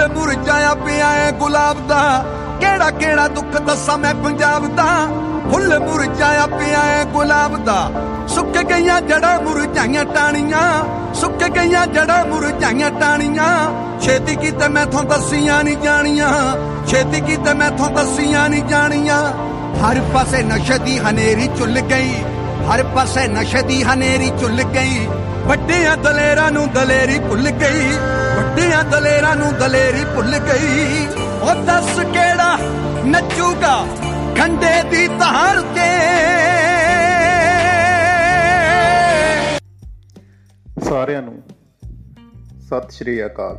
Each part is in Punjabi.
ਫੁੱਲ ਮੁਰਝਾਇਆ ਪਿਆ ਏ ਗੁਲਾਬ ਦਾ। ਕਿਹੜਾ ਕਿਹੜਾ ਦੁੱਖ ਦੱਸਾਂ ਮੈਂ ਪੰਜਾਬ ਦਾ? ਫੁੱਲ ਮੁਰਝਾਇਆ ਪਿਆ ਏ ਗੁਲਾਬ ਦਾ। ਸੁੱਕ ਗਈਆਂ ਜੜਾਂ ਮੁਰਝਾਈਆਂ ਟਾਣੀਆਂ ਸੁੱਕ ਗਈਆਂ ਜੜਾਂ ਮੁਰਝਾਈਆਂ ਟਾਣੀਆਂ ਛੇਤੀ ਕੀਤੇ ਮੈਥੋਂ ਦੱਸੀਆਂ ਨਹੀਂ ਜਾਣੀਆਂ। ਛੇਤੀ ਕੀਤੇ ਮੈਥੋਂ ਦੱਸੀਆਂ ਨਹੀਂ ਜਾਣੀਆਂ। ਹਰ ਪਾਸੇ ਨਸ਼ੇ ਦੀ ਹਨੇਰੀ ਚੁੱਲ ਗਈ। ਹਰ ਪਾਸੇ ਨਸ਼ੇ ਦੀ ਹਨੇਰੀ ਚੁੱਲ ਗਈ। ਵੱਡਿਆਂ ਦਲੇਰਾਂ ਨੂੰ ਦਲੇਰੀ ਭੁੱਲ ਗਈ। ਵੱਡਿਆਂ ਦਲੇਰਾਂ ਨੂੰ ਦਲੇਰੀ ਭੁੱਲ ਗਈ। ਉਹ ਦੱਸ ਕਿਹੜਾ ਨੱਚੂਗਾ ਖੰਡੇ ਦੀ ਧਾਰ ਤੇ ਸਾਰਿਆਂ ਨੂੰ ਸਤਿ ਸ਼੍ਰੀ ਅਕਾਲ।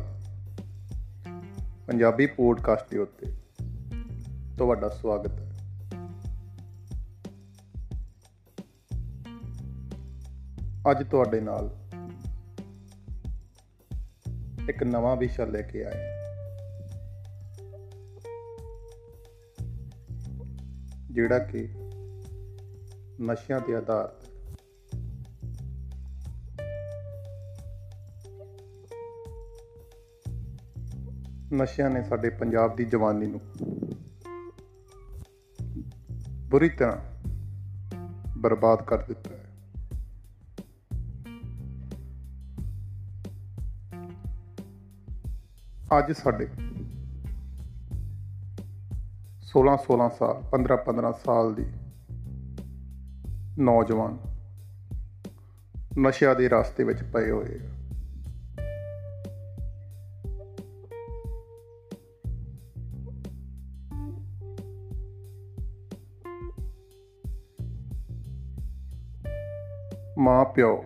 ਪੰਜਾਬੀ ਪੋਡਕਾਸਟ ਦੇ ਉੱਤੇ ਤੁਹਾਡਾ ਸਵਾਗਤ ਹੈ। ਅੱਜ ਤੁਹਾਡੇ ਨਾਲ ਇੱਕ ਨਵਾਂ ਵਿਸ਼ਾ ਲੈ ਕੇ ਆਏ। ਜਿਹੜਾ ਕਿ ਨਸ਼ਿਆਂ ਤੇ ਆਧਾਰਿਤ ਹੈ ਨਸ਼ਿਆਂ ਨੇ ਸਾਡੇ ਪੰਜਾਬ ਦੀ ਜਵਾਨੀ ਨੂੰ ਬੁਰੀ ਤਰ੍ਹਾਂ ਬਰਬਾਦ ਕਰ ਦਿੱਤਾ। ਅੱਜ ਸਾਡੇ 16 16 ਸਾਲ 15 15 ਸਾਲ ਦੀ ਨੌਜਵਾਨ ਨਸ਼ਿਆਂ ਦੇ ਰਸਤੇ ਵਿੱਚ ਪਏ ਹੋਏ ਆ। ਮਾਂ ਪਿਓ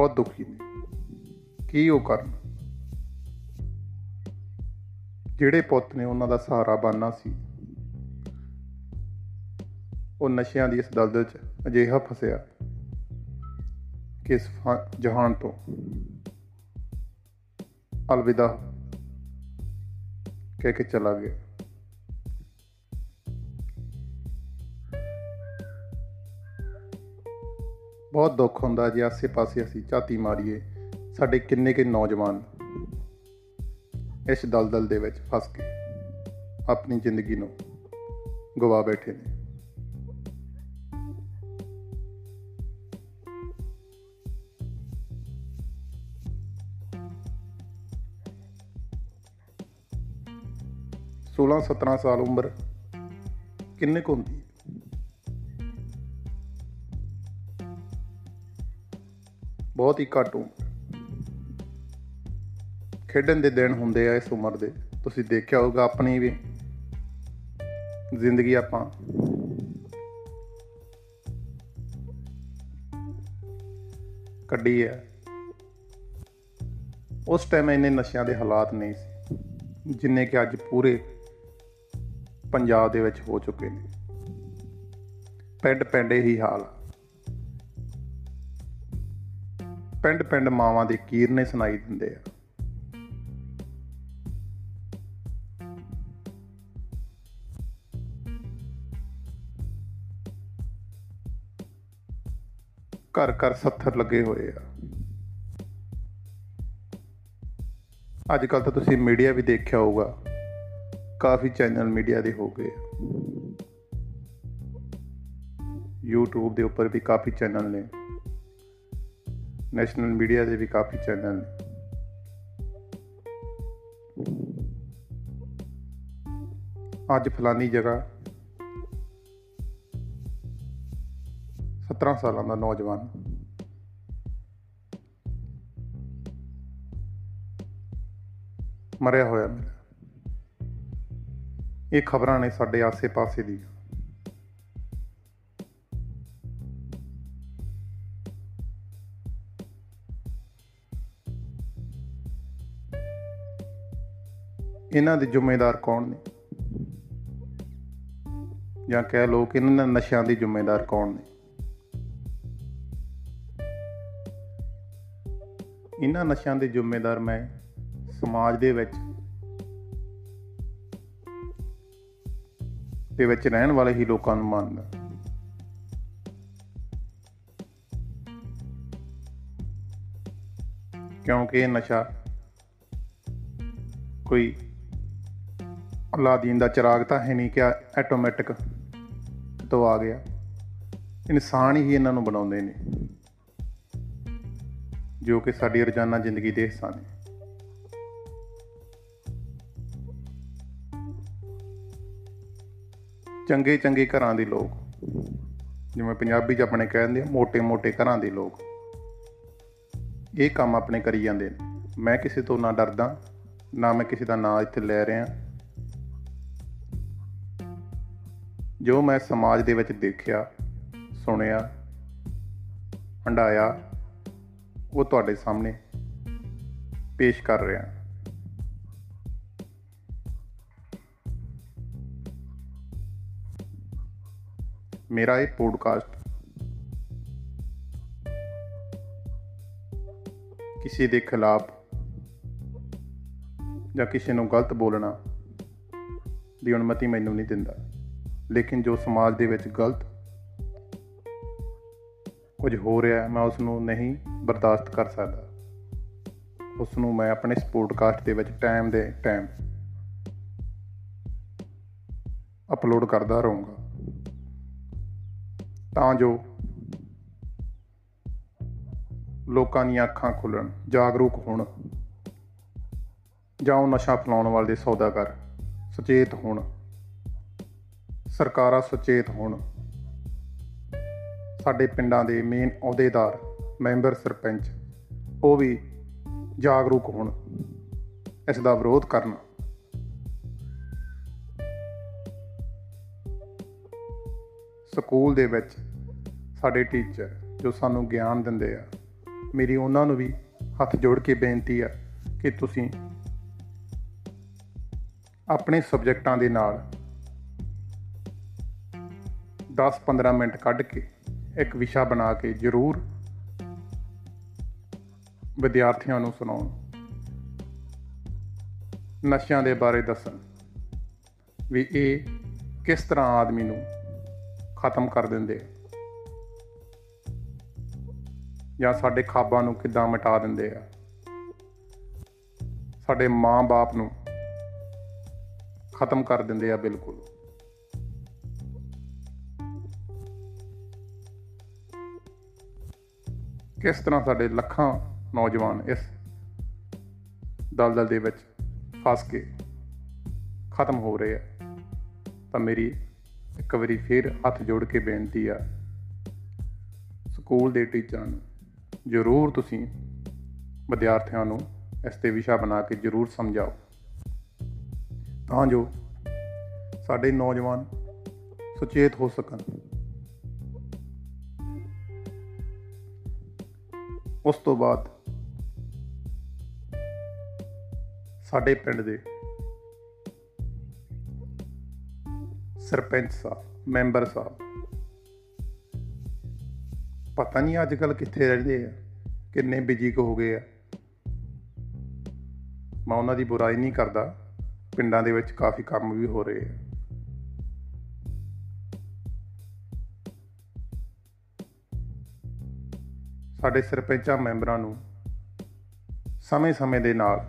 ਬਹੁਤ ਦੁਖੀ ਨੇ। ਕੀ ਉਹ ਕਰਨ? ਜਿਹੜੇ ਪੁੱਤ ਨੇ ਉਹਨਾਂ ਦਾ ਸਹਾਰਾ ਬਣਨਾ ਸੀ, ਉਹ ਨਸ਼ਿਆਂ ਦੀ ਇਸ ਦਲਦਲ 'ਚ ਅਜਿਹਾ ਫਸਿਆ ਕਿ ਇਸ ਫ- ਜਹਾਨ ਤੋਂ ਅਲਵਿਦਾ ਕਹਿ ਕੇ ਚਲਾ ਗਿਆ। ਬਹੁਤ ਦੁੱਖ ਹੁੰਦਾ ਜੇ ਆਸੇ-ਪਾਸੇ ਅਸੀਂ ਝਾਤੀ ਮਾਰੀਏ, ਸਾਡੇ ਕਿੰਨੇ ਕਿ ਨੌਜਵਾਨ ਇਸ ਦਲਦਲ ਦੇ ਵਿੱਚ ਫਸ ਕੇ ਆਪਣੀ ਜ਼ਿੰਦਗੀ ਨੂੰ ਗਵਾ ਬੈਠੇ ਨੇ। ਸੋਲਾਂ 17 ਸਾਲ ਉਮਰ ਕਿੰਨੇ ਕੁ ਹੁੰਦੀ? ਬਹੁਤ ਹੀ ਘੱਟ ਉਮਰ। ਖੇਡਣ ਦੇ ਦਿਨ ਹੁੰਦੇ ਆ ਇਸ ਉਮਰ ਦੇ। ਤੁਸੀਂ ਦੇਖਿਆ ਹੋਊਗਾ ਆਪਣੀ ਵੀ ਜ਼ਿੰਦਗੀ ਆਪਾਂ। ਕੱਢੀ ਹੈ ਉਸ ਟਾਈਮ ਇੰਨੇ ਨਸ਼ਿਆਂ ਦੇ ਹਾਲਾਤ ਨਹੀਂ ਸੀ, ਜਿੰਨੇ ਕਿ ਅੱਜ ਪੂਰੇ ਪੰਜਾਬ ਦੇ ਵਿੱਚ ਹੋ ਚੁੱਕੇ ਨੇ। ਪਿੰਡ ਪਿੰਡ ਹੀ ਹਾਲ ਆ। ਪਿੰਡ ਪਿੰਡ ਮਾਵਾਂ ਦੇ ਕੀਰਨੇ ਸੁਣਾਈ ਦਿੰਦੇ ਆ। ਘਰ ਘਰ ਸੱਥਰ ਲੱਗੇ ਹੋਏ ਆ। ਅੱਜ ਕੱਲ ਤਾਂ ਤੁਸੀਂ ਮੀਡੀਆ ਵੀ ਦੇਖਿਆ ਹੋਊਗਾ। ਕਾਫੀ ਚੈਨਲ ਮੀਡੀਆ ਦੇ ਹੋ ਗਏ ਆ। YouTube ਦੇ ਉੱਪਰ ਵੀ ਕਾਫੀ ਚੈਨਲ ਨੇ। ਨੈਸ਼ਨਲ ਮੀਡੀਆ ਦੇ ਵੀ ਕਾਫੀ ਚੈਨਲ ਨੇ। ਅੱਜ ਫਲਾਨੀ ਜਗ੍ਹਾ 17 ਸਾਲਾਂ ਦਾ ਨੌਜਵਾਨ। ਮਰਿਆ ਹੋਇਆ ਮਿਲਿਆ। ਇਹ ਖਬਰਾਂ ਨੇ ਸਾਡੇ ਆਸੇ-ਪਾਸੇ ਦੀ ਇਹਨਾਂ ਦੇ ਜ਼ਿੰਮੇਦਾਰ ਕੌਣ ਨੇ? ਜਾਂ ਕਹਿ ਲੋ ਕਿ ਇਹਨਾਂ ਨਸ਼ਿਆਂ ਦੇ ਜ਼ਿੰਮੇਦਾਰ ਕੌਣ ਨੇ? ਇਹਨਾਂ ਨਸ਼ਿਆਂ ਦੇ ਜ਼ਿੰਮੇਦਾਰ ਮੈਂ ਸਮਾਜ ਦੇ ਵਿੱਚ ਦੇ ਵਿੱਚ ਰਹਿਣ ਵਾਲੇ ਹੀ ਲੋਕਾਂ ਨੂੰ ਮੰਨਦਾ ਕਿਉਂਕਿ ਇਹ ਨਸ਼ਾ ਕੋਈ ਅਲਾਦੀਨ ਦਾ ਚਿਰਾਗ ਤਾਂ ਹੈ ਨਹੀਂ ਕਿ ਆਟੋਮੈਟਿਕ ਤੋਂ ਆ ਗਿਆ। ਇਨਸਾਨ ਹੀ ਇਹਨਾਂ ਨੂੰ ਬਣਾਉਂਦੇ ਨੇ, ਜੋ ਕਿ ਸਾਡੀ ਰੋਜ਼ਾਨਾ ਜ਼ਿੰਦਗੀ ਦੇ ਹਿੱਸਾ ਨੇ। ਚੰਗੇ ਚੰਗੇ ਘਰਾਂ ਦੇ ਲੋਕ, ਜਿਵੇਂ ਪੰਜਾਬੀ 'ਚ ਆਪਣੇ ਕਹਿੰਦੇ ਆ ਮੋٹے-ਮੋٹے ਘਰਾਂ ਦੇ ਲੋਕ, ਇਹ ਕੰਮ ਆਪਣੇ ਕਰੀ ਜਾਂਦੇ ਨੇ। ਮੈਂ ਕਿਸੇ ਤੋਂ ਨਾ ਡਰਦਾ, ਨਾ ਮੈਂ ਕਿਸੇ ਦਾ ਨਾਂ ਇੱਥੇ ਲੈ ਰਿਹਾ। ਜੋ ਮੈਂ ਸਮਾਜ ਦੇ ਵਿੱਚ ਦੇਖਿਆ, ਸੁਣਿਆ ਹੰਡਾਇਆ ਉਹ ਤੁਹਾਡੇ ਸਾਹਮਣੇ ਪੇਸ਼ ਕਰ ਰਿਹਾ ਮੇਰਾ ਇਹ ਪੋਡਕਾਸਟ ਕਿਸੇ ਦੇ ਖਿਲਾਫ ਜਾਂ ਕਿਸੇ ਨੂੰ ਗਲਤ ਬੋਲਣਾ ਦੀ ਅਨੁਮਤੀ ਮੈਨੂੰ ਨਹੀਂ ਦਿੰਦਾ। ਲੇਕਿਨ ਜੋ ਸਮਾਜ ਦੇ ਵਿੱਚ ਗਲਤ ਕੁਝ ਹੋ ਰਿਹਾ ਮੈਂ ਉਸ ਨੂੰ ਨਹੀਂ ਬਰਦਾਸ਼ਤ ਕਰ ਸਕਦਾ। ਉਸ ਨੂੰ ਮੈਂ ਆਪਣੇ ਇਸ ਪੋਡਕਾਸਟ ਦੇ ਵਿੱਚ ਟਾਈਮ ਦੇ ਟਾਈਮ ਅਪਲੋਡ ਕਰਦਾ ਰਹੂੰਗਾ। ਤਾਂ ਜੋ ਲੋਕਾਂ ਦੀਆਂ ਅੱਖਾਂ ਖੁੱਲਣ, ਜਾਗਰੂਕ ਹੋਣ, ਜਾਂ ਉਹ ਨਸ਼ਾ ਫਲਾਉਣ ਵਾਲੇ ਸੌਦਾਗਰ, ਸੁਚੇਤ ਹੋਣ। ਸਰਕਾਰਾਂ ਸੁਚੇਤ ਹੋਣ। ਸਾਡੇ ਪਿੰਡਾਂ ਦੇ ਮੇਨ ਅਹੁਦੇਦਾਰ, ਮੈਂਬਰ ਸਰਪੰਚ, ਉਹ ਵੀ ਜਾਗਰੂਕ ਹੋਣ। ਇਸ ਦਾ ਵਿਰੋਧ ਕਰਨ। ਸਕੂਲ ਦੇ ਵਿੱਚ ਸਾਡੇ ਟੀਚਰ ਜੋ ਸਾਨੂੰ ਗਿਆਨ ਦਿੰਦੇ ਆ, ਮੇਰੀ ਉਹਨਾਂ ਨੂੰ ਵੀ ਹੱਥ ਜੋੜ ਕੇ ਬੇਨਤੀ ਆ ਕਿ ਤੁਸੀਂ ਆਪਣੇ ਸਬਜੈਕਟਾਂ ਦੇ ਨਾਲ 10-15 ਮਿੰਟ ਕੱਢ ਕੇ ਇੱਕ ਵਿਸ਼ਾ ਬਣਾ ਕੇ ਜ਼ਰੂਰ ਵਿਦਿਆਰਥੀਆਂ ਨੂੰ ਸੁਣਾਉਣ। ਨਸ਼ਿਆਂ ਦੇ ਬਾਰੇ ਦੱਸਣ ਵੀ ਇਹ ਕਿਸ ਤਰ੍ਹਾਂ ਆਦਮੀ ਨੂੰ ਖਤਮ ਕਰ ਦਿੰਦੇ ਜਾਂ ਸਾਡੇ ਖਾਬਾਂ ਨੂੰ ਕਿੱਦਾਂ ਮਿਟਾ ਦਿੰਦੇ ਆ। ਸਾਡੇ ਮਾਂ-ਬਾਪ ਨੂੰ ਖਤਮ ਕਰ ਦਿੰਦੇ ਆ ਬਿਲਕੁਲ। ਕਿਸ ਤਰ੍ਹਾਂ ਸਾਡੇ ਲੱਖਾਂ ਨੌਜਵਾਨ ਇਸ ਦਲਦਲ ਦੇ ਵਿੱਚ ਫਸ ਕੇ ਖਤਮ ਹੋ ਰਹੇ ਆ, ਤਾਂ ਮੇਰੀ ਇੱਕ ਵਾਰੀ ਫੇਰ ਹੱਥ ਜੋੜ ਕੇ ਬੇਨਤੀ ਆ, ਸਕੂਲ ਦੇ ਟੀਚਰਾਂ ਨੂੰ ਜ਼ਰੂਰ ਤੁਸੀਂ ਵਿਦਿਆਰਥੀਆਂ ਨੂੰ ਇਸ ਤੇ ਵਿਸ਼ਾ ਬਣਾ ਕੇ ਜ਼ਰੂਰ ਸਮਝਾਓ। ਤਾਂ ਜੋ ਸਾਡੇ ਨੌਜਵਾਨ ਸੁਚੇਤ ਹੋ ਸਕਣ। ਉਸ ਤੋਂ ਬਾਅਦ ਸਾਡੇ ਪਿੰਡ ਦੇ ਸਰਪੰਚ ਸਾਹਿਬ, ਮੈਂਬਰ ਸਾਹਿਬ, ਪਤਾ ਨਹੀਂ ਅੱਜ ਕੱਲ ਕਿੱਥੇ ਰਹਿੰਦੇ ਆ, ਕਿੰਨੇ ਬਿਜ਼ੀ ਹੋ ਗਏ ਆ। ਮੈਂ ਉਹਨਾਂ ਦੀ ਬੁਰਾਈ ਨਹੀਂ ਕਰਦਾ, ਪਿੰਡਾਂ ਦੇ ਵਿੱਚ ਕਾਫੀ ਕੰਮ ਵੀ ਹੋ ਰਹੇ ਆ। ਸਾਡੇ ਸਰਪੰਚਾਂ ਮੈਂਬਰਾਂ ਨੂੰ ਸਮੇਂ-ਸਮੇਂ ਦੇ ਨਾਲ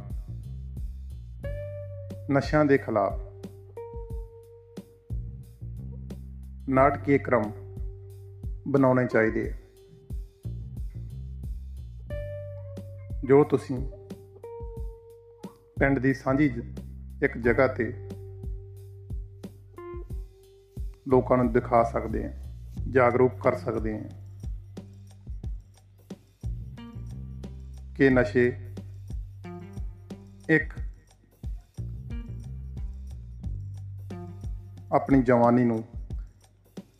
ਨਸ਼ਿਆਂ ਦੇ ਖਿਲਾਫ ਨਾਟਕੀ ਕ੍ਰਮ ਬਣਾਉਣੇ ਚਾਹੀਦੇ ਆ। ਜੋ ਤੁਸੀਂ ਪਿੰਡ ਦੀ ਸਾਂਝੀ ਇੱਕ ਜਗ੍ਹਾ ਤੇ ਲੋਕਾਂ ਨੂੰ ਦਿਖਾ ਸਕਦੇ ਆ, ਜਾਗਰੂਕ ਕਰ ਸਕਦੇ ਆ। ਕਿ ਨਸ਼ੇ। ਇੱਕ, ਆਪਣੀ ਜਵਾਨੀ ਨੂੰ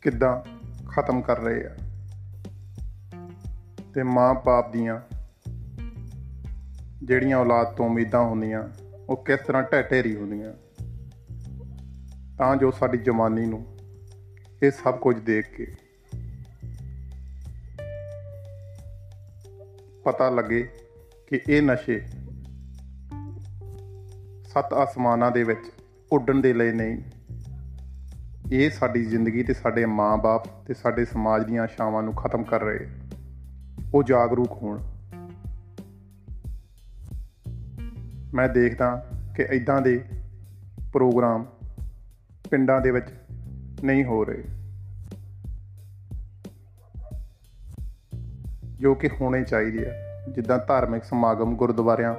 ਕਿੱਦਾਂ ਖਤਮ ਕਰ ਰਹੇ ਆ। ਤੇ ਮਾਂ-ਬਾਪ ਦੀਆਂ ਜਿਹੜੀਆਂ ਔਲਾਦ ਤੋਂ ਉਮੀਦਾਂ ਹੁੰਦੀਆਂ, ਉਹ ਕਿਸ ਤਰ੍ਹਾਂ ਢਹਿ ਹੁੰਦੀਆਂ। ਤਾਂ ਜੋ ਸਾਡੀ ਜਵਾਨੀ ਨੂੰ ਇਹ ਸਭ ਕੁਝ ਦੇਖ ਕੇ ਪਤਾ ਲੱਗੇ ਕਿ ਇਹ ਨਸ਼ੇ ਸੱਤ ਆਸਮਾਨਾਂ ਦੇ ਵਿੱਚ ਉੱਡਣ ਦੇ ਲਈ ਨਹੀਂ। ਇਹ ਸਾਡੀ ਜ਼ਿੰਦਗੀ ਤੇ ਸਾਡੇ ਮਾਂ-ਬਾਪ ਤੇ ਸਾਡੇ ਸਮਾਜ ਦੀਆਂ ਆਸ਼ਾਵਾਂ ਨੂੰ ਖਤਮ ਕਰ ਰਹੇ। ਉਹ ਜਾਗਰੂਕ ਹੋਣ। ਮੈਂ ਦੇਖਦਾ ਕਿ ਇਦਾਂ ਦੇ ਪ੍ਰੋਗਰਾਮ ਪਿੰਡਾਂ ਦੇ ਵਿੱਚ ਨਹੀਂ ਹੋ ਰਹੇ। ਜੋ ਕਿ ਹੋਣੇ ਚਾਹੀਦੇ ਆ। ਜਿੱਦਾਂ ਧਾਰਮਿਕ ਸਮਾਗਮ ਗੁਰਦੁਆਰਿਆਂ,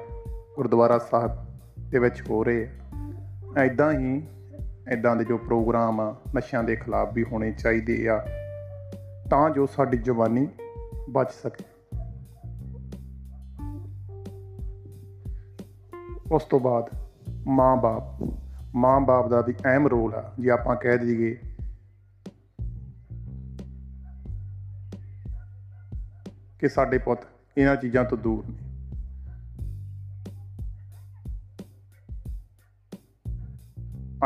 ਗੁਰਦੁਆਰਾ ਸਾਹਿਬ ਦੇ ਵਿੱਚ ਹੋ ਰਹੇ ਆ। ਐਦਾਂ ਹੀ ਐਦਾਂ ਦੇ ਜੋ ਪ੍ਰੋਗਰਾਮ ਆ, ਨਸ਼ਿਆਂ ਦੇ ਖਿਲਾਫ ਵੀ ਹੋਣੇ ਚਾਹੀਦੇ ਆ, ਤਾਂ ਜੋ ਸਾਡੀ ਜਵਾਨੀ ਬਚ ਸਕੇ। ਉਸ ਤੋਂ ਬਾਅਦ ਮਾਂ-ਬਾਪ ਮਾਂ-ਬਾਪ ਦਾ ਵੀ ਅਹਿਮ ਰੋਲ ਆ, ਜੇ ਆਪਾਂ ਕਹਿ ਦਈਏ। ਕਿ ਸਾਡੇ ਪੁੱਤ ਇਹਨਾਂ ਚੀਜ਼ਾਂ ਤੋਂ ਦੂਰ ਨੇ।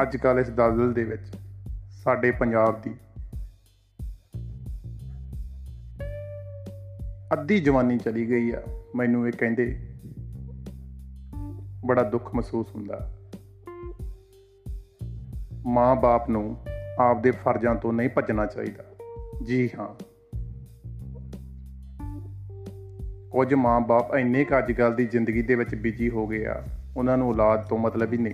ਅੱਜ ਕੱਲ ਇਸ ਦਲਦਲ ਦੇ ਵਿੱਚ ਸਾਡੇ ਪੰਜਾਬ ਦੀ ਅੱਧੀ ਜਵਾਨੀ ਚਲੀ ਗਈ ਆ। ਮੈਨੂੰ ਇਹ ਕਹਿੰਦੇ ਬੜਾ ਦੁੱਖ ਮਹਿਸੂਸ ਹੁੰਦਾ। ਮਾਂ-ਬਾਪ ਨੂੰ ਆਪਦੇ ਫਰਜ਼ਾਂ ਤੋਂ ਨਹੀਂ ਭੱਜਣਾ ਚਾਹੀਦਾ। ਜੀ ਹਾਂ। ਕੁਝ ਮਾਂ-ਬਾਪ ਇੰਨੇ ਕ ਅੱਜ ਕੱਲ ਦੀ ਜ਼ਿੰਦਗੀ ਦੇ ਵਿੱਚ ਬਿਜ਼ੀ ਹੋ ਗਏ ਆ, ਉਹਨਾਂ ਨੂੰ ਔਲਾਦ ਤੋਂ ਮਤਲਬ ਹੀ ਨਹੀਂ।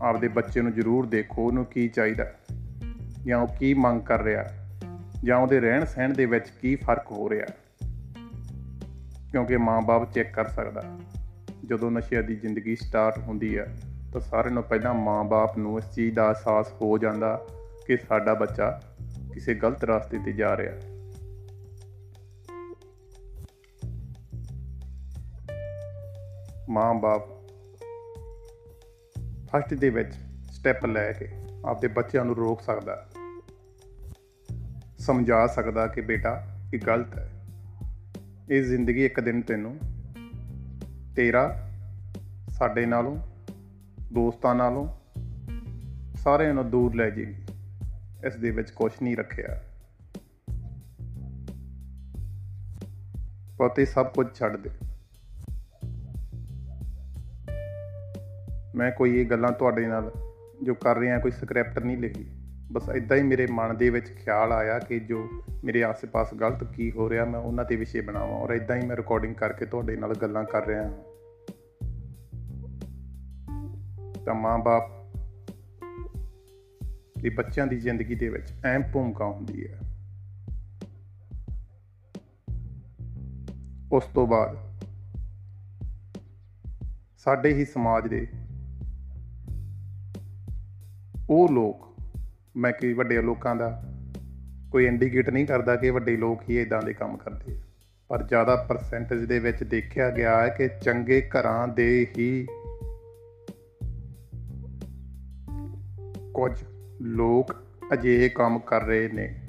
ਆਪਦੇ ਬੱਚੇ ਨੂੰ ਜ਼ਰੂਰ ਦੇਖੋ, ਉਹਨੂੰ ਕੀ ਚਾਹੀਦਾ, ਜਾਂ ਉਹ ਕੀ ਮੰਗ ਕਰ ਰਿਹਾ, ਜਾਂ ਉਹਦੇ ਰਹਿਣ ਸਹਿਣ ਦੇ ਵਿੱਚ ਕੀ ਫ਼ਰਕ ਹੋ ਰਿਹਾ। ਕਿਉਂਕਿ ਮਾਂ-ਬਾਪ ਚੈੱਕ ਕਰ ਸਕਦਾ, ਜਦੋਂ ਨਸ਼ੇ ਦੀ ਜ਼ਿੰਦਗੀ ਸਟਾਰਟ ਹੁੰਦੀ ਹੈ ਤਾਂ ਸਾਰਿਆਂ ਨੂੰ ਪਹਿਲਾਂ ਮਾਂ-ਬਾਪ ਨੂੰ ਇਸ ਚੀਜ਼ ਦਾ ਅਹਿਸਾਸ ਹੋ ਜਾਂਦਾ ਕਿ ਸਾਡਾ ਬੱਚਾ ਕਿਸੇ ਗਲਤ ਰਸਤੇ ਤੇ ਜਾ ਰਿਹਾ। ਮਾਂ-ਬਾਪ ਫਸਟ ਦੇ ਵਿੱਚ ਸਟੈਪ ਲੈ ਕੇ ਆਪਦੇ ਬੱਚਿਆਂ ਨੂੰ ਰੋਕ ਸਕਦਾ ਸਮਝਾ ਸਕਦਾ ਕਿ ਬੇਟਾ, ਇਹ ਗਲਤ ਹੈ। ਇਹ ਜ਼ਿੰਦਗੀ ਇੱਕ ਦਿਨ ਤੈਨੂੰ, ਤੇਰਾ, ਸਾਡੇ ਨਾਲੋਂ, ਦੋਸਤਾਂ ਨਾਲੋਂ, ਸਾਰਿਆਂ ਨੂੰ ਦੂਰ ਲੈ ਜੇਗੀ। ਇਸ ਦੇ ਵਿੱਚ ਕੁਝ ਨਹੀਂ ਰੱਖਿਆ। ਪਤੀ ਸਭ ਕੁਝ ਛੱਡ ਦੇ। ਮੈਂ ਕੋਈ ਇਹ ਗੱਲਾਂ ਤੁਹਾਡੇ ਨਾਲ ਜੋ ਕਰ ਰਿਹਾ, ਕੋਈ ਸਕ੍ਰਿਪਟ ਨਹੀਂ ਲਿਖੀ। ਬਸ ਇਦਾਂ ਹੀ ਮੇਰੇ ਮਨ ਦੇ ਵਿੱਚ ਖਿਆਲ ਆਇਆ ਕਿ ਜੋ ਮੇਰੇ ਆਸ-ਪਾਸ ਗਲਤ ਕੀ ਹੋ ਰਿਹਾ, ਮੈਂ ਉਹਨਾਂ ਤੇ ਵਿਸ਼ੇ ਬਣਾਵਾਂ ਔਰ ਇਦਾਂ ਹੀ ਮੈਂ ਰਿਕਾਰਡਿੰਗ ਕਰਕੇ ਤੁਹਾਡੇ ਨਾਲ ਗੱਲਾਂ ਕਰ ਰਿਹਾ ਹਾਂ। ਤਾਂ ਮਾਂ-ਬਾਪ ਦੀ ਬੱਚਿਆਂ ਦੀ ਜ਼ਿੰਦਗੀ ਦੇ ਵਿੱਚ ਅਹਿਮ ਭੂਮਿਕਾ ਹੁੰਦੀ ਹੈ। ਉਸ ਤੋਂ ਬਾਅਦ ਸਾਡੇ ਹੀ ਸਮਾਜ ਦੇ ਉਹ ਲੋਕ, ਮੈਂ ਕਿ ਵੱਡੇ ਲੋਕਾਂ ਦਾ ਕੋਈ ਇੰਡੀਕੇਟ ਨਹੀਂ ਕਰਦਾ ਕਿ ਵੱਡੇ ਲੋਕ ਹੀ ਇਦਾਂ ਦੇ ਕੰਮ ਕਰਦੇ ਪਰ ਜ਼ਿਆਦਾ ਪਰਸੈਂਟੇਜ ਦੇ ਵਿੱਚ ਦੇਖਿਆ ਗਿਆ ਹੈ ਕਿ ਚੰਗੇ ਘਰਾਂ ਦੇ ਹੀ ਕੁਝ ਲੋਕ ਅਜਿਹੇ ਕੰਮ ਕਰ ਰਹੇ ਨੇ,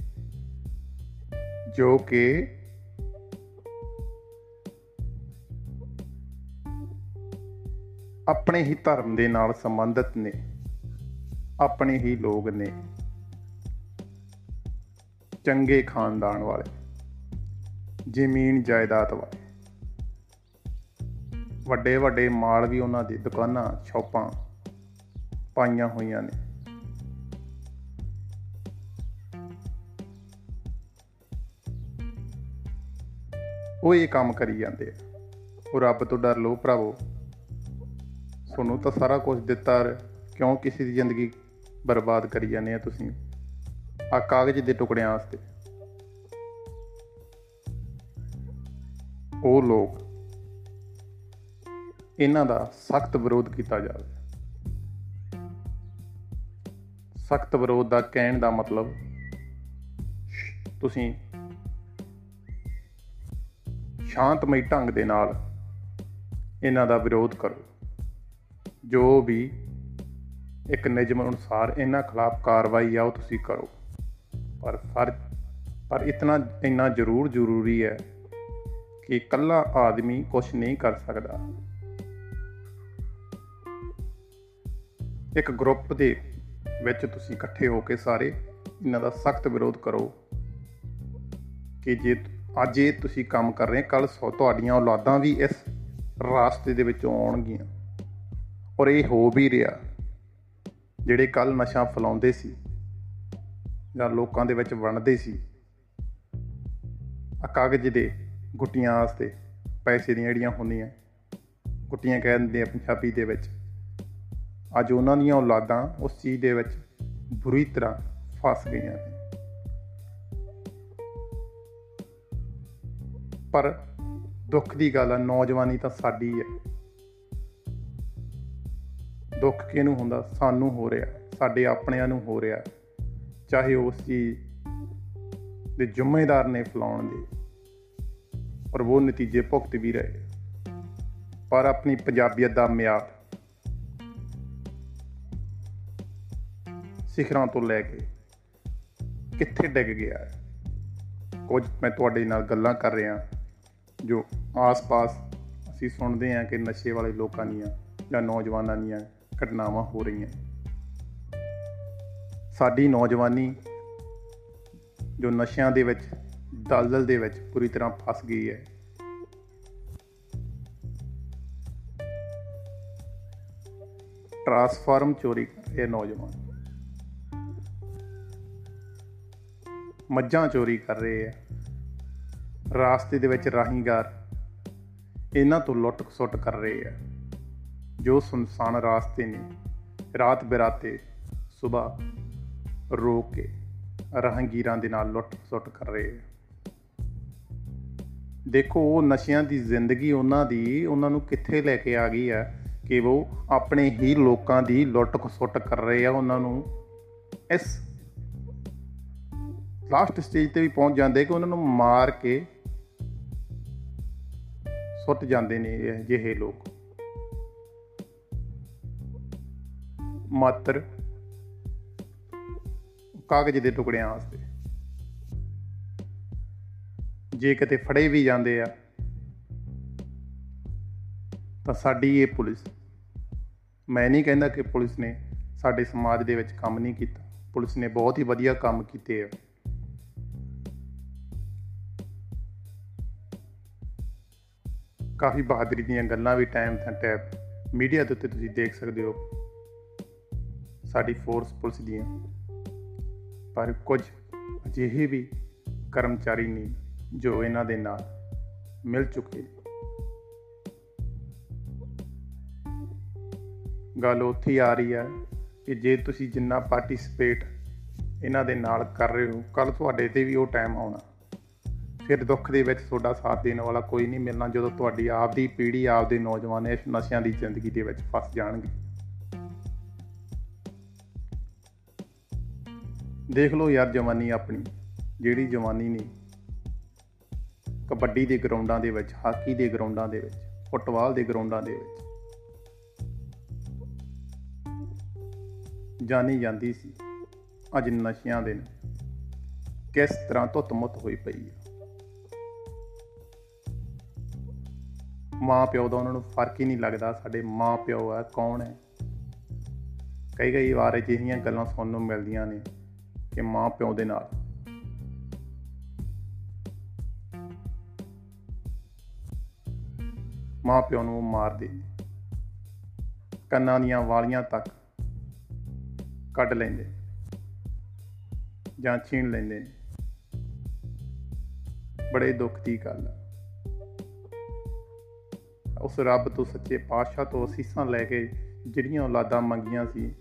ਜੋ ਕਿ ਆਪਣੇ ਹੀ ਧਰਮ ਦੇ ਨਾਲ ਸੰਬੰਧਿਤ ਨੇ, ਆਪਣੇ ਹੀ ਲੋਕ ਨੇ, ਚੰਗੇ ਖਾਨਦਾਨ ਵਾਲੇ, ਜ਼ਮੀਨ ਜਾਇਦਾਦ ਵਾਲੇ। ਵੱਡੇ ਵੱਡੇ ਮਾਲ ਵੀ ਉਹਨਾਂ ਦੀ ਦੁਕਾਨਾਂ, ਸ਼ਾਪਾਂ ਪਾਈਆਂ ਹੋਈਆਂ ਨੇ। ਉਹ ਇਹ ਕੰਮ ਕਰੀ ਜਾਂਦੇ ਆ। ਉਹ ਰੱਬ ਤੋਂ ਡਰ ਲੋ ਭਰਾਵੋ। ਤੁਹਾਨੂੰ ਤਾਂ ਸਾਰਾ ਕੁਝ ਦਿੱਤਾ ਕਿਉਂ ਕਿਸੇ ਦੀ ਜ਼ਿੰਦਗੀ ਬਰਬਾਦ ਕਰੀ ਜਾਂਦੇ ਆ ਤੁਸੀਂ? ਆ ਕਾਗਜ਼ ਦੇ ਟੁਕੜਿਆਂ ਵਾਸਤੇ। ਉਹ ਲੋਕ ਇਹਨਾਂ ਦਾ ਸਖਤ ਵਿਰੋਧ ਕੀਤਾ ਜਾਵੇ। ਸਖਤ ਵਿਰੋਧ ਦਾ ਕਹਿਣ ਦਾ ਮਤਲਬ, ਤੁਸੀਂ ਸ਼ਾਂਤਮਈ ਢੰਗ ਦੇ ਨਾਲ ਇਹਨਾਂ ਦਾ ਵਿਰੋਧ ਕਰੋ। ਜੋ ਵੀ ਇੱਕ ਨਿਯਮ ਅਨੁਸਾਰ ਇਹਨਾਂ ਖਿਲਾਫ ਕਾਰਵਾਈ ਆ, ਉਹ ਤੁਸੀਂ ਕਰੋ। ਪਰ ਫ਼ਰਕ ਪਰ ਇਤਨਾ, ਇੰਨਾ ਜ਼ਰੂਰ ਜ਼ਰੂਰੀ ਹੈ ਕਿ ਇਕੱਲਾ ਆਦਮੀ ਕੁਝ ਨਹੀਂ ਕਰ ਸਕਦਾ। ਇੱਕ ਗਰੁੱਪ ਦੇ ਵਿੱਚ ਤੁਸੀਂ ਇਕੱਠੇ ਹੋ ਕੇ ਸਾਰੇ ਇਹਨਾਂ ਦਾ ਸਖਤ ਵਿਰੋਧ ਕਰੋ ਕਿ ਜੇ ਅੱਜ ਇਹ ਤੁਸੀਂ ਕੰਮ ਕਰ ਰਹੇ ਕੱਲ ਸੋ ਤੁਹਾਡੀਆਂ ਔਲਾਦਾਂ ਵੀ ਇਸ ਰਾਸਤੇ ਦੇ ਵਿੱਚੋਂ ਆਉਣਗੀਆਂ। ਔਰ ਇਹ ਹੋ ਵੀ ਰਿਹਾ, ਜਿਹੜੇ ਕੱਲ ਨਸ਼ਾ ਫਲਾਉਂਦੇ ਸੀ ਜਾਂ ਲੋਕਾਂ ਦੇ ਵਿੱਚ ਵੰਡਦੇ ਸੀ ਆ ਕਾਗਜ਼ ਦੇ ਗੁੱਟੀਆਂ ਵਾਸਤੇ ਪੈਸੇ ਦੀਆਂ ਜਿਹੜੀਆਂ ਹੁੰਦੀਆਂ, ਗੁੱਟੀਆਂ ਕਹਿ ਦਿੰਦੇ ਆ ਪੰਜਾਬੀ ਦੇ ਵਿੱਚ। ਅੱਜ ਉਹਨਾਂ ਦੀਆਂ ਔਲਾਦਾਂ ਉਸ ਚੀਜ਼ ਦੇ ਵਿੱਚ ਬੁਰੀ ਤਰ੍ਹਾਂ ਫਸ ਗਈਆਂ ਨੇ। ਪਰ ਦੁੱਖ ਦੀ ਗੱਲ ਆ, ਨੌਜਵਾਨੀ ਤਾਂ ਸਾਡੀ ਹੈ ਦੁੱਖ ਕਿਹਨੂੰ ਹੁੰਦਾ? ਸਾਨੂੰ ਹੋ ਰਿਹਾ। ਸਾਡੇ ਆਪਣਿਆਂ ਨੂੰ ਹੋ ਰਿਹਾ। ਚਾਹੇ ਉਸ ਚੀਜ਼ ਦੇ ਜ਼ਿੰਮੇਦਾਰ ਨੇ ਫਲਾਉਣ ਦੇ, ਪਰ ਉਹ ਨਤੀਜੇ ਭੁਗਤ ਵੀ ਰਹੇ। ਪਰ ਆਪਣੀ ਪੰਜਾਬੀਅਤ ਦਾ ਮਿਆਦ ਸਿਖਰਾਂ ਤੋਂ ਲੈ ਕੇ ਕਿੱਥੇ ਡਿੱਗ ਗਿਆ ਹੈ? ਕੁਝ ਮੈਂ ਤੁਹਾਡੇ ਨਾਲ ਗੱਲਾਂ ਕਰ ਰਿਹਾ ਜੋ ਆਸ-ਪਾਸ ਅਸੀਂ ਸੁਣਦੇ ਹਾਂ ਕਿ ਨਸ਼ੇ ਵਾਲੇ ਲੋਕਾਂ ਦੀਆਂ ਜਾਂ ਨੌਜਵਾਨਾਂ ਦੀਆਂ ਘਟਨਾਵਾਂ ਹੋ ਰਹੀਆਂ। ਸਾਡੀ ਨੌਜਵਾਨੀ ਜੋ ਨਸ਼ਿਆਂ ਦੇ ਵਿੱਚ, ਦਲਦਲ ਦੇ ਵਿੱਚ ਪੂਰੀ ਤਰ੍ਹਾਂ ਫਸ ਗਈ ਹੈ। ਟਰਾਂਸਫਾਰਮ ਚੋਰੀ ਕਰ ਰਹੇ ਨੌਜਵਾਨ। ਮੱਝਾਂ ਚੋਰੀ ਕਰ ਰਹੇ ਆ ਰਾਸਤੇ ਦੇ ਵਿੱਚ ਰਾਹੀਗਾਰ ਇਹਨਾਂ ਤੋਂ ਲੁੱਟ ਖਸੁੱਟ ਕਰ ਰਹੇ ਆ, ਜੋ ਸੁਨਸਾਨ ਰਾਸਤੇ ਨੇ ਰਾਤ ਬਿਰਾਤੇ ਸਵੇਰ ਰੋਕ ਕੇ ਰਾਹਗੀਰਾਂ ਦੇ ਨਾਲ ਲੁੱਟ ਖਸੁੱਟ ਕਰ ਰਹੇ ਆ। ਦੇਖੋ, ਉਹ ਨਸ਼ਿਆਂ ਦੀ ਜ਼ਿੰਦਗੀ ਉਹਨਾਂ ਦੀ, ਉਹਨਾਂ ਨੂੰ ਕਿੱਥੇ ਲੈ ਕੇ ਆ ਗਈ ਆ ਕਿ ਉਹ ਆਪਣੇ ਹੀ ਲੋਕਾਂ ਦੀ ਲੁੱਟ ਖਸੁੱਟ ਕਰ ਰਹੇ ਆ ਉਹਨਾਂ ਨੂੰ। ਇਸ ਲਾਸਟ ਸਟੇਜ ਤੇ ਵੀ ਪਹੁੰਚ ਜਾਂਦੇ ਕਿ ਉਹਨਾਂ ਨੂੰ ਮਾਰ ਕੇ ਸੁੱਟ ਜਾਂਦੇ ਨੇ ਇਹ ਜਿਹੇ ਲੋਕ। ਮਾਤਰ ਕਾਗਜ਼ ਦੇ ਟੁਕੜਿਆਂ ਵਾਸਤੇ। ਜੇ ਕਿਤੇ ਫੜੇ ਵੀ ਜਾਂਦੇ ਆ, ਤਾਂ ਸਾਡੀ ਇਹ ਪੁਲਿਸ, ਮੈਂ ਨਹੀਂ ਕਹਿੰਦਾ ਕਿ ਪੁਲਿਸ ਨੇ ਸਾਡੇ ਸਮਾਜ ਦੇ ਵਿੱਚ ਕੰਮ ਨਹੀਂ ਕੀਤਾ। ਪੁਲਿਸ ਨੇ ਬਹੁਤ ਹੀ ਵਧੀਆ ਕੰਮ ਕੀਤੇ ਆ। ਕਾਫੀ ਬਹਾਦਰੀ ਦੀਆਂ ਗੱਲਾਂ ਵੀ ਟਾਈਮ ਤਾਂ ਟੈਪ ਮੀਡੀਆ ਦੇ ਉੱਤੇ ਤੁਸੀਂ ਦੇਖ ਸਕਦੇ ਹੋ। ਸਾਡੀ ਫੋਰਸ ਪੁਲਿਸ ਦੀਆਂ। ਪਰ ਕੁਝ ਅਜਿਹੇ ਵੀ ਕਰਮਚਾਰੀ ਨੇ ਜੋ ਇਹਨਾਂ ਦੇ ਨਾਲ ਮਿਲ ਚੁੱਕੇ ਗੱਲ ਉੱਥੇ ਆ ਰਹੀ ਹੈ ਕਿ ਜੇ ਤੁਸੀਂ ਜਿੰਨਾ ਪਾਰਟਿਸਿਪੇਟ ਇਹਨਾਂ ਦੇ ਨਾਲ ਕਰ ਰਹੇ ਹੋ ਕੱਲ ਤੁਹਾਡੇ ਤੇ ਵੀ ਉਹ ਟਾਈਮ ਆਉਣਾ। ਫਿਰ ਦੁੱਖ ਦੇ ਵਿੱਚ ਤੁਹਾਡਾ ਸਾਥ ਦੇਣ ਵਾਲਾ ਕੋਈ ਨਹੀਂ ਮਿਲਣਾ ਜਦੋਂ ਤੁਹਾਡੀ ਆਪਦੀ ਪੀੜ੍ਹੀ ਆਪਦੇ ਨੌਜਵਾਨ ਇਸ ਨਸ਼ਿਆਂ ਦੀ ਜ਼ਿੰਦਗੀ ਦੇ ਵਿੱਚ ਫਸ ਜਾਣਗੇ। ਦੇਖ ਲਓ ਯਾਰ ਜਵਾਨੀ ਆਪਣੀ, ਜਿਹੜੀ ਜਵਾਨੀ ਨੇ ਕਬੱਡੀ ਦੇ ਗਰਾਊਂਡਾਂ ਦੇ ਵਿੱਚ, ਹਾਕੀ ਦੇ ਗਰਾਊਂਡਾਂ ਦੇ ਵਿੱਚ, ਫੁੱਟਬਾਲ ਦੇ ਗਰਾਊਂਡਾਂ ਦੇ ਵਿੱਚ ਜਾਣੀ ਜਾਂਦੀ ਸੀ। ਅੱਜ ਨਸ਼ਿਆਂ ਦੇ ਨੇ ਕਿਸ ਤਰ੍ਹਾਂ ਧੁੱਤ-ਮੁੱਤ ਹੋਈ ਪਈ ਹੈ ਮਾਂ ਪਿਓ ਦਾ ਉਹਨਾਂ ਨੂੰ ਫ਼ਰਕ ਹੀ ਨਹੀਂ ਲੱਗਦਾ ਸਾਡੇ ਮਾਂ ਪਿਓ ਆ, ਕੌਣ ਹੈ? ਕਈ ਕਈ ਵਾਰ ਅਜਿਹੀਆਂ ਗੱਲਾਂ ਸੁਣਨ ਨੂੰ ਮਿਲਦੀਆਂ ਨੇ ਕਿ ਮਾਂ ਪਿਓ ਦੇ ਨਾਲ। ਮਾਂ ਪਿਓ ਨੂੰ ਮਾਰਦੇ ਕੰਨਾਂ ਦੀਆਂ ਵਾਲੀਆਂ ਤੱਕ ਕੱਢ ਲੈਂਦੇ ਜਾਂ ਛੀਨ ਲੈਂਦੇ ਨੇ। ਬੜੇ ਦੁੱਖ ਦੀ ਗੱਲ ਹੈ ਉਸ ਰੱਬ ਤੋਂ ਸੱਚੇ ਪਾਤਸ਼ਾਹ ਤੋਂ ਅਸੀਸਾਂ ਲੈ ਕੇ ਜਿਹੜੀਆਂ ਔਲਾਦਾਂ ਮੰਗੀਆਂ ਸੀ,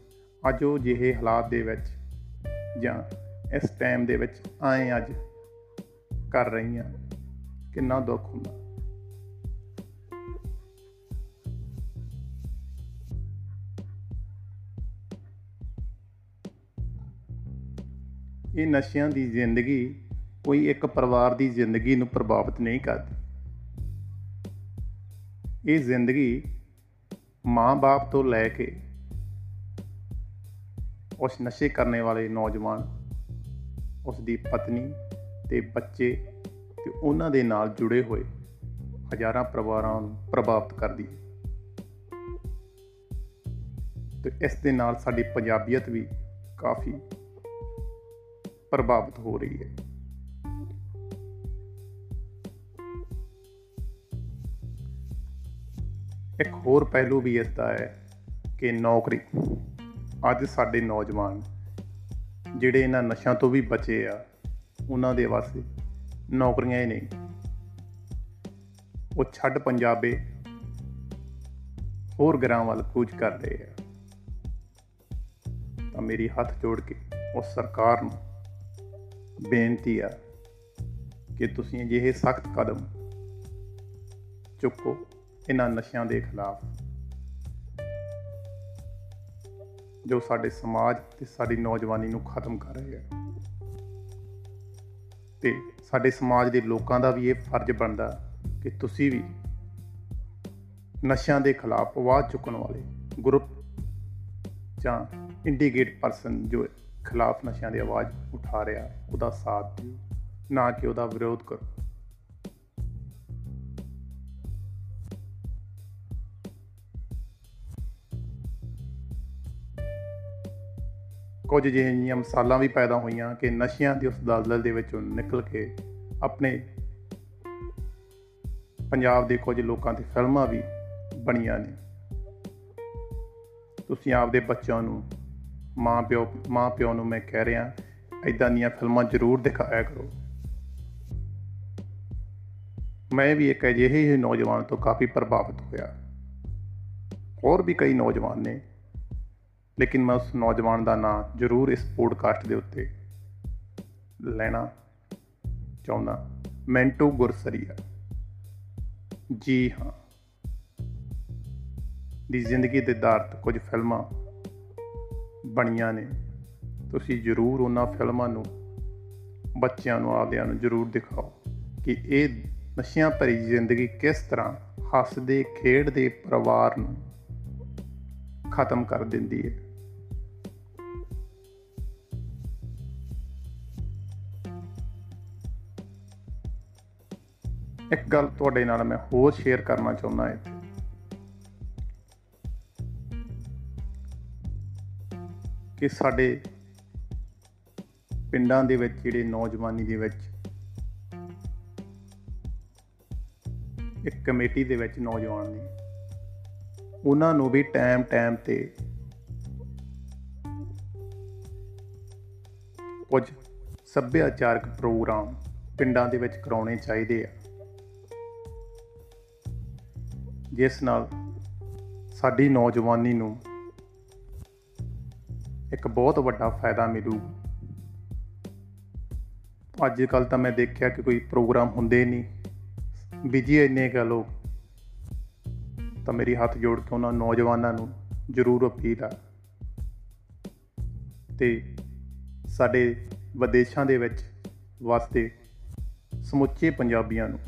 ਅੱਜ ਉਹ ਜਿਹੇ ਹਾਲਾਤ ਦੇ ਵਿੱਚ ਜਾਂ ਇਸ ਟਾਈਮ ਦੇ ਵਿੱਚ ਆਏ ਅੱਜ ਕਰ ਰਹੀਆਂ। ਕਿੰਨਾ ਦੁੱਖ ਹੁੰਦਾ। ਇਹ ਨਸ਼ਿਆਂ ਦੀ ਜ਼ਿੰਦਗੀ ਕੋਈ ਇੱਕ ਪਰਿਵਾਰ ਦੀ ਜ਼ਿੰਦਗੀ ਨੂੰ ਪ੍ਰਭਾਵਿਤ ਨਹੀਂ ਕਰਦੀ। ਇਹ ਜ਼ਿੰਦਗੀ ਮਾਂ-ਬਾਪ ਤੋਂ ਲੈ ਕੇ ਉਸ ਨਸ਼ੇ ਕਰਨੇ ਵਾਲੇ ਨੌਜਵਾਨ, ਉਸ ਦੀ ਪਤਨੀ ਤੇ ਬੱਚੇ ਤੇ ਉਹਨਾਂ ਦੇ ਨਾਲ ਜੁੜੇ ਹੋਏ ਹਜ਼ਾਰਾਂ ਪਰਿਵਾਰਾਂ ਨੂੰ ਪ੍ਰਭਾਵਿਤ ਕਰਦੀ ਹੈ। ਤੇ ਇਸ ਦੇ ਨਾਲ ਸਾਡੀ ਪੰਜਾਬੀਅਤ ਵੀ ਕਾਫੀ ਪ੍ਰਭਾਵਿਤ ਹੋ ਰਹੀ ਹੈ। ਇੱਕ ਹੋਰ ਪਹਿਲੂ ਵੀ ਇਸ ਦਾ ਹੈ ਕਿ ਨੌਕਰੀ, ਅੱਜ ਸਾਡੇ ਨੌਜਵਾਨ ਜਿਹੜੇ ਇਹਨਾਂ ਨਸ਼ਿਆਂ ਤੋਂ ਵੀ ਬਚੇ ਆ, ਉਹਨਾਂ ਦੇ ਵਾਸਤੇ ਨੌਕਰੀਆਂ ਹੀ ਨਹੀਂ। ਉਹ ਛੱਡ ਪੰਜਾਬੇ ਹੋਰ ਗਰਾਂ ਵੱਲ ਕੂਚ ਕਰ ਰਹੇ ਆ। ਤਾਂ ਮੇਰੀ ਹੱਥ ਜੋੜ ਕੇ ਉਸ ਸਰਕਾਰ ਨੂੰ ਬੇਨਤੀ ਆ ਕਿ ਤੁਸੀਂ ਅਜਿਹੇ ਸਖਤ ਕਦਮ ਚੁੱਕੋ ਇਹਨਾਂ ਨਸ਼ਿਆਂ ਦੇ ਖਿਲਾਫ ਜੋ ਸਾਡੇ ਸਮਾਜ ਤੇ ਸਾਡੀ ਨੌਜਵਾਨੀ ਨੂੰ ਖਤਮ ਕਰ ਰਹੇ ਆ। ਤੇ ਸਾਡੇ ਸਮਾਜ ਦੇ ਲੋਕਾਂ ਦਾ ਵੀ ਇਹ ਫਰਜ਼ ਬਣਦਾ ਕਿ ਤੁਸੀਂ ਵੀ ਨਸ਼ਿਆਂ ਦੇ ਖਿਲਾਫ ਆਵਾਜ਼ ਚੁੱਕਣ ਵਾਲੇ ਗਰੁੱਪ ਜਾਂ ਇੰਡੀਕੇਟ ਪਰਸਨ ਜੋ ਖਿਲਾਫ ਨਸ਼ਿਆਂ ਦੀ ਆਵਾਜ਼ ਉਠਾ ਰਿਹਾ, ਉਹਦਾ ਸਾਥ ਦਿਓ। ਨਾ ਕਿ ਉਹਦਾ ਵਿਰੋਧ ਕਰੋ। ਕੁਝ ਜਿਹੀਆਂ ਮਿਸਾਲਾਂ ਵੀ ਪੈਦਾ ਹੋਈਆਂ ਕਿ ਨਸ਼ਿਆਂ ਦੀ ਉਸ ਦਲਦਲ ਦੇ ਵਿੱਚੋਂ ਨਿਕਲ ਕੇ ਆਪਣੇ ਪੰਜਾਬ ਦੇ ਕੁਝ ਲੋਕਾਂ ਦੀ ਫਿਲਮਾਂ ਵੀ ਬਣੀਆਂ ਨੇ। ਤੁਸੀਂ ਆਪਦੇ ਬੱਚਿਆਂ ਨੂੰ, ਮਾਂ ਪਿਓ ਮਾਂ ਪਿਓ ਨੂੰ ਮੈਂ ਕਹਿ ਰਿਹਾ ਇਦਾਂ ਦੀਆਂ ਫਿਲਮਾਂ ਜ਼ਰੂਰ ਦਿਖਾਇਆ ਕਰੋ। ਮੈਂ ਵੀ ਇੱਕ ਅਜਿਹੇ ਹੀ ਨੌਜਵਾਨ ਤੋਂ ਕਾਫੀ ਪ੍ਰਭਾਵਿਤ ਹੋਇਆ। ਹੋਰ ਵੀ ਕਈ ਨੌਜਵਾਨ ਨੇ ਲੇਕਿਨ ਮੈਂ ਉਸ ਨੌਜਵਾਨ ਦਾ ਨਾਮ ਜ਼ਰੂਰ ਇਸ ਪੋਡਕਾਸਟ ਦੇ ਉੱਤੇ ਲੈਣਾ ਚਾਹੁੰਦਾ। ਮੈਂਟੋ ਗੁਰਸਰੀਆ। ਜੀ ਹਾਂ। ਦੀ ਜ਼ਿੰਦਗੀ ਦੇ ਦਾਰਤ ਕੁਝ ਫਿਲਮਾਂ ਬਣੀਆਂ ਨੇ। ਤੁਸੀਂ ਜ਼ਰੂਰ ਉਹਨਾਂ ਫਿਲਮਾਂ ਨੂੰ ਬੱਚਿਆਂ ਨੂੰ, ਆਪਦਿਆਂ ਨੂੰ ਜ਼ਰੂਰ ਦਿਖਾਓ ਕਿ ਇਹ ਨਸ਼ਿਆਂ ਭਰੀ ਜ਼ਿੰਦਗੀ ਕਿਸ ਤਰ੍ਹਾਂ ਹੱਸਦੇ, ਖੇਡਦੇ, ਪਰਿਵਾਰ ਨੂੰ ਖਤਮ ਕਰ ਦਿੰਦੀ ਹੈ। ਇੱਕ ਗੱਲ ਤੁਹਾਡੇ ਨਾਲ ਮੈਂ ਹੋਰ ਸ਼ੇਅਰ ਕਰਨਾ ਚਾਹੁੰਦਾ ਇੱਥੇ। ਕਿ ਸਾਡੇ ਪਿੰਡਾਂ ਦੇ ਵਿੱਚ ਜਿਹੜੇ ਨੌਜਵਾਨੀ ਦੇ ਵਿੱਚ ਇੱਕ ਕਮੇਟੀ ਦੇ ਵਿੱਚ ਨੌਜਵਾਨ ਨੇ, ਉਹਨਾਂ ਨੂੰ ਵੀ ਟਾਈਮ ਟਾਈਮ ਤੇ ਕੁਝ ਸੱਭਿਆਚਾਰਕ ਪ੍ਰੋਗਰਾਮ ਪਿੰਡਾਂ ਦੇ ਵਿੱਚ ਕਰਾਉਣੇ ਚਾਹੀਦੇ ਆ। ਜਿਸ ਨਾਲ ਸਾਡੀ ਨੌਜਵਾਨੀ ਨੂੰ ਇੱਕ ਬਹੁਤ ਵੱਡਾ ਫਾਇਦਾ ਮਿਲੂ। ਅੱਜ ਕੱਲ ਤਾਂ ਮੈਂ ਦੇਖਿਆ ਕਿ ਕੋਈ ਪ੍ਰੋਗਰਾਮ ਹੁੰਦੇ ਨਹੀਂ। ਬਿਜ਼ੀ ਇੰਨੇ ਕਾ ਲੋਕ ਤਾਂ ਮੇਰੀ ਹੱਥ ਜੋੜ ਕੇ ਉਹਨਾਂ ਨੌਜਵਾਨਾਂ ਨੂੰ ਜ਼ਰੂਰ ਅਪੀਲ ਆ। ਤੇ ਸਾਡੇ ਵਿਦੇਸ਼ਾਂ ਦੇ ਵਿੱਚ ਵਸਦੇ ਸਮੁੱਚੇ ਪੰਜਾਬੀਆਂ ਨੂੰ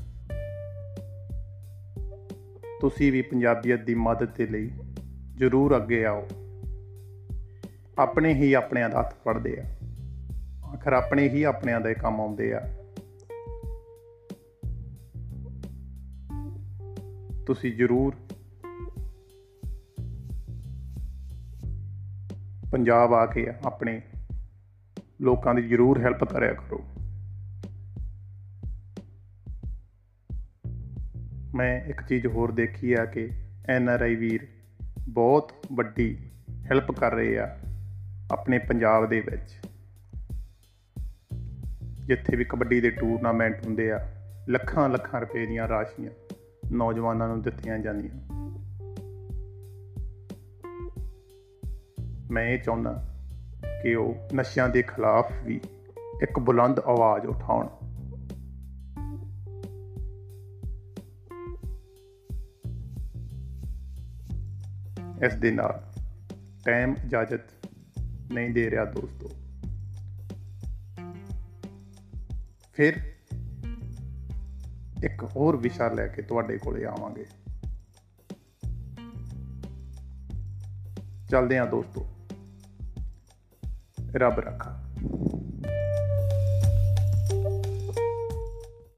ਤੁਸੀਂ ਵੀ ਪੰਜਾਬੀਅਤ ਦੀ ਮਦਦ ਦੇ ਲਈ ਜ਼ਰੂਰ ਅੱਗੇ ਆਓ। ਆਪਣੇ ਹੀ ਆਪਣਿਆਂ ਦਾ ਹੱਥ ਫੜਦੇ ਆ। ਆਖਰ ਆਪਣੇ ਹੀ ਆਪਣਿਆਂ ਦੇ ਕੰਮ ਆਉਂਦੇ ਆ। ਤੁਸੀਂ ਜ਼ਰੂਰ ਪੰਜਾਬ ਆ ਕੇ ਆਪਣੇ ਲੋਕਾਂ ਦੀ ਜ਼ਰੂਰ ਹੈਲਪ ਕਰਿਆ ਕਰੋ। ਮੈਂ ਇੱਕ ਚੀਜ਼ ਹੋਰ ਦੇਖੀ ਆ ਕਿ ਐਨ ਆਰ ਆਈ ਵੀਰ ਬਹੁਤ ਵੱਡੀ ਹੈਲਪ ਕਰ ਰਹੇ ਆ ਆਪਣੇ ਪੰਜਾਬ ਦੇ ਵਿੱਚ। ਜਿੱਥੇ ਵੀ ਕਬੱਡੀ ਦੇ ਟੂਰਨਾਮੈਂਟ ਹੁੰਦੇ ਆ, ਲੱਖਾਂ ਲੱਖਾਂ ਰੁਪਏ ਦੀਆਂ ਰਾਸ਼ੀਆਂ ਨੌਜਵਾਨਾਂ ਨੂੰ ਦਿੱਤੀਆਂ ਜਾਂਦੀਆਂ। ਮੈਂ ਇਹ ਚਾਹੁੰਦਾ ਕਿ ਉਹ ਨਸ਼ਿਆਂ ਦੇ ਖਿਲਾਫ ਵੀ ਇੱਕ ਬੁਲੰਦ ਆਵਾਜ਼ ਉਠਾਉਣ। ਇਸ ਦੇ ਨਾਲ ਟਾਈਮ ਇਜਾਜ਼ਤ ਨਹੀਂ ਦੇ ਰਿਹਾ ਦੋਸਤੋ। ਫਿਰ ਇੱਕ ਹੋਰ ਵਿਸ਼ਾ ਲੈ ਕੇ ਤੁਹਾਡੇ ਕੋਲੇ ਆਵਾਂਗੇ। ਚੱਲਦੇ ਹਾਂ ਦੋਸਤੋ। ਰੱਬ ਰੱਖਾ।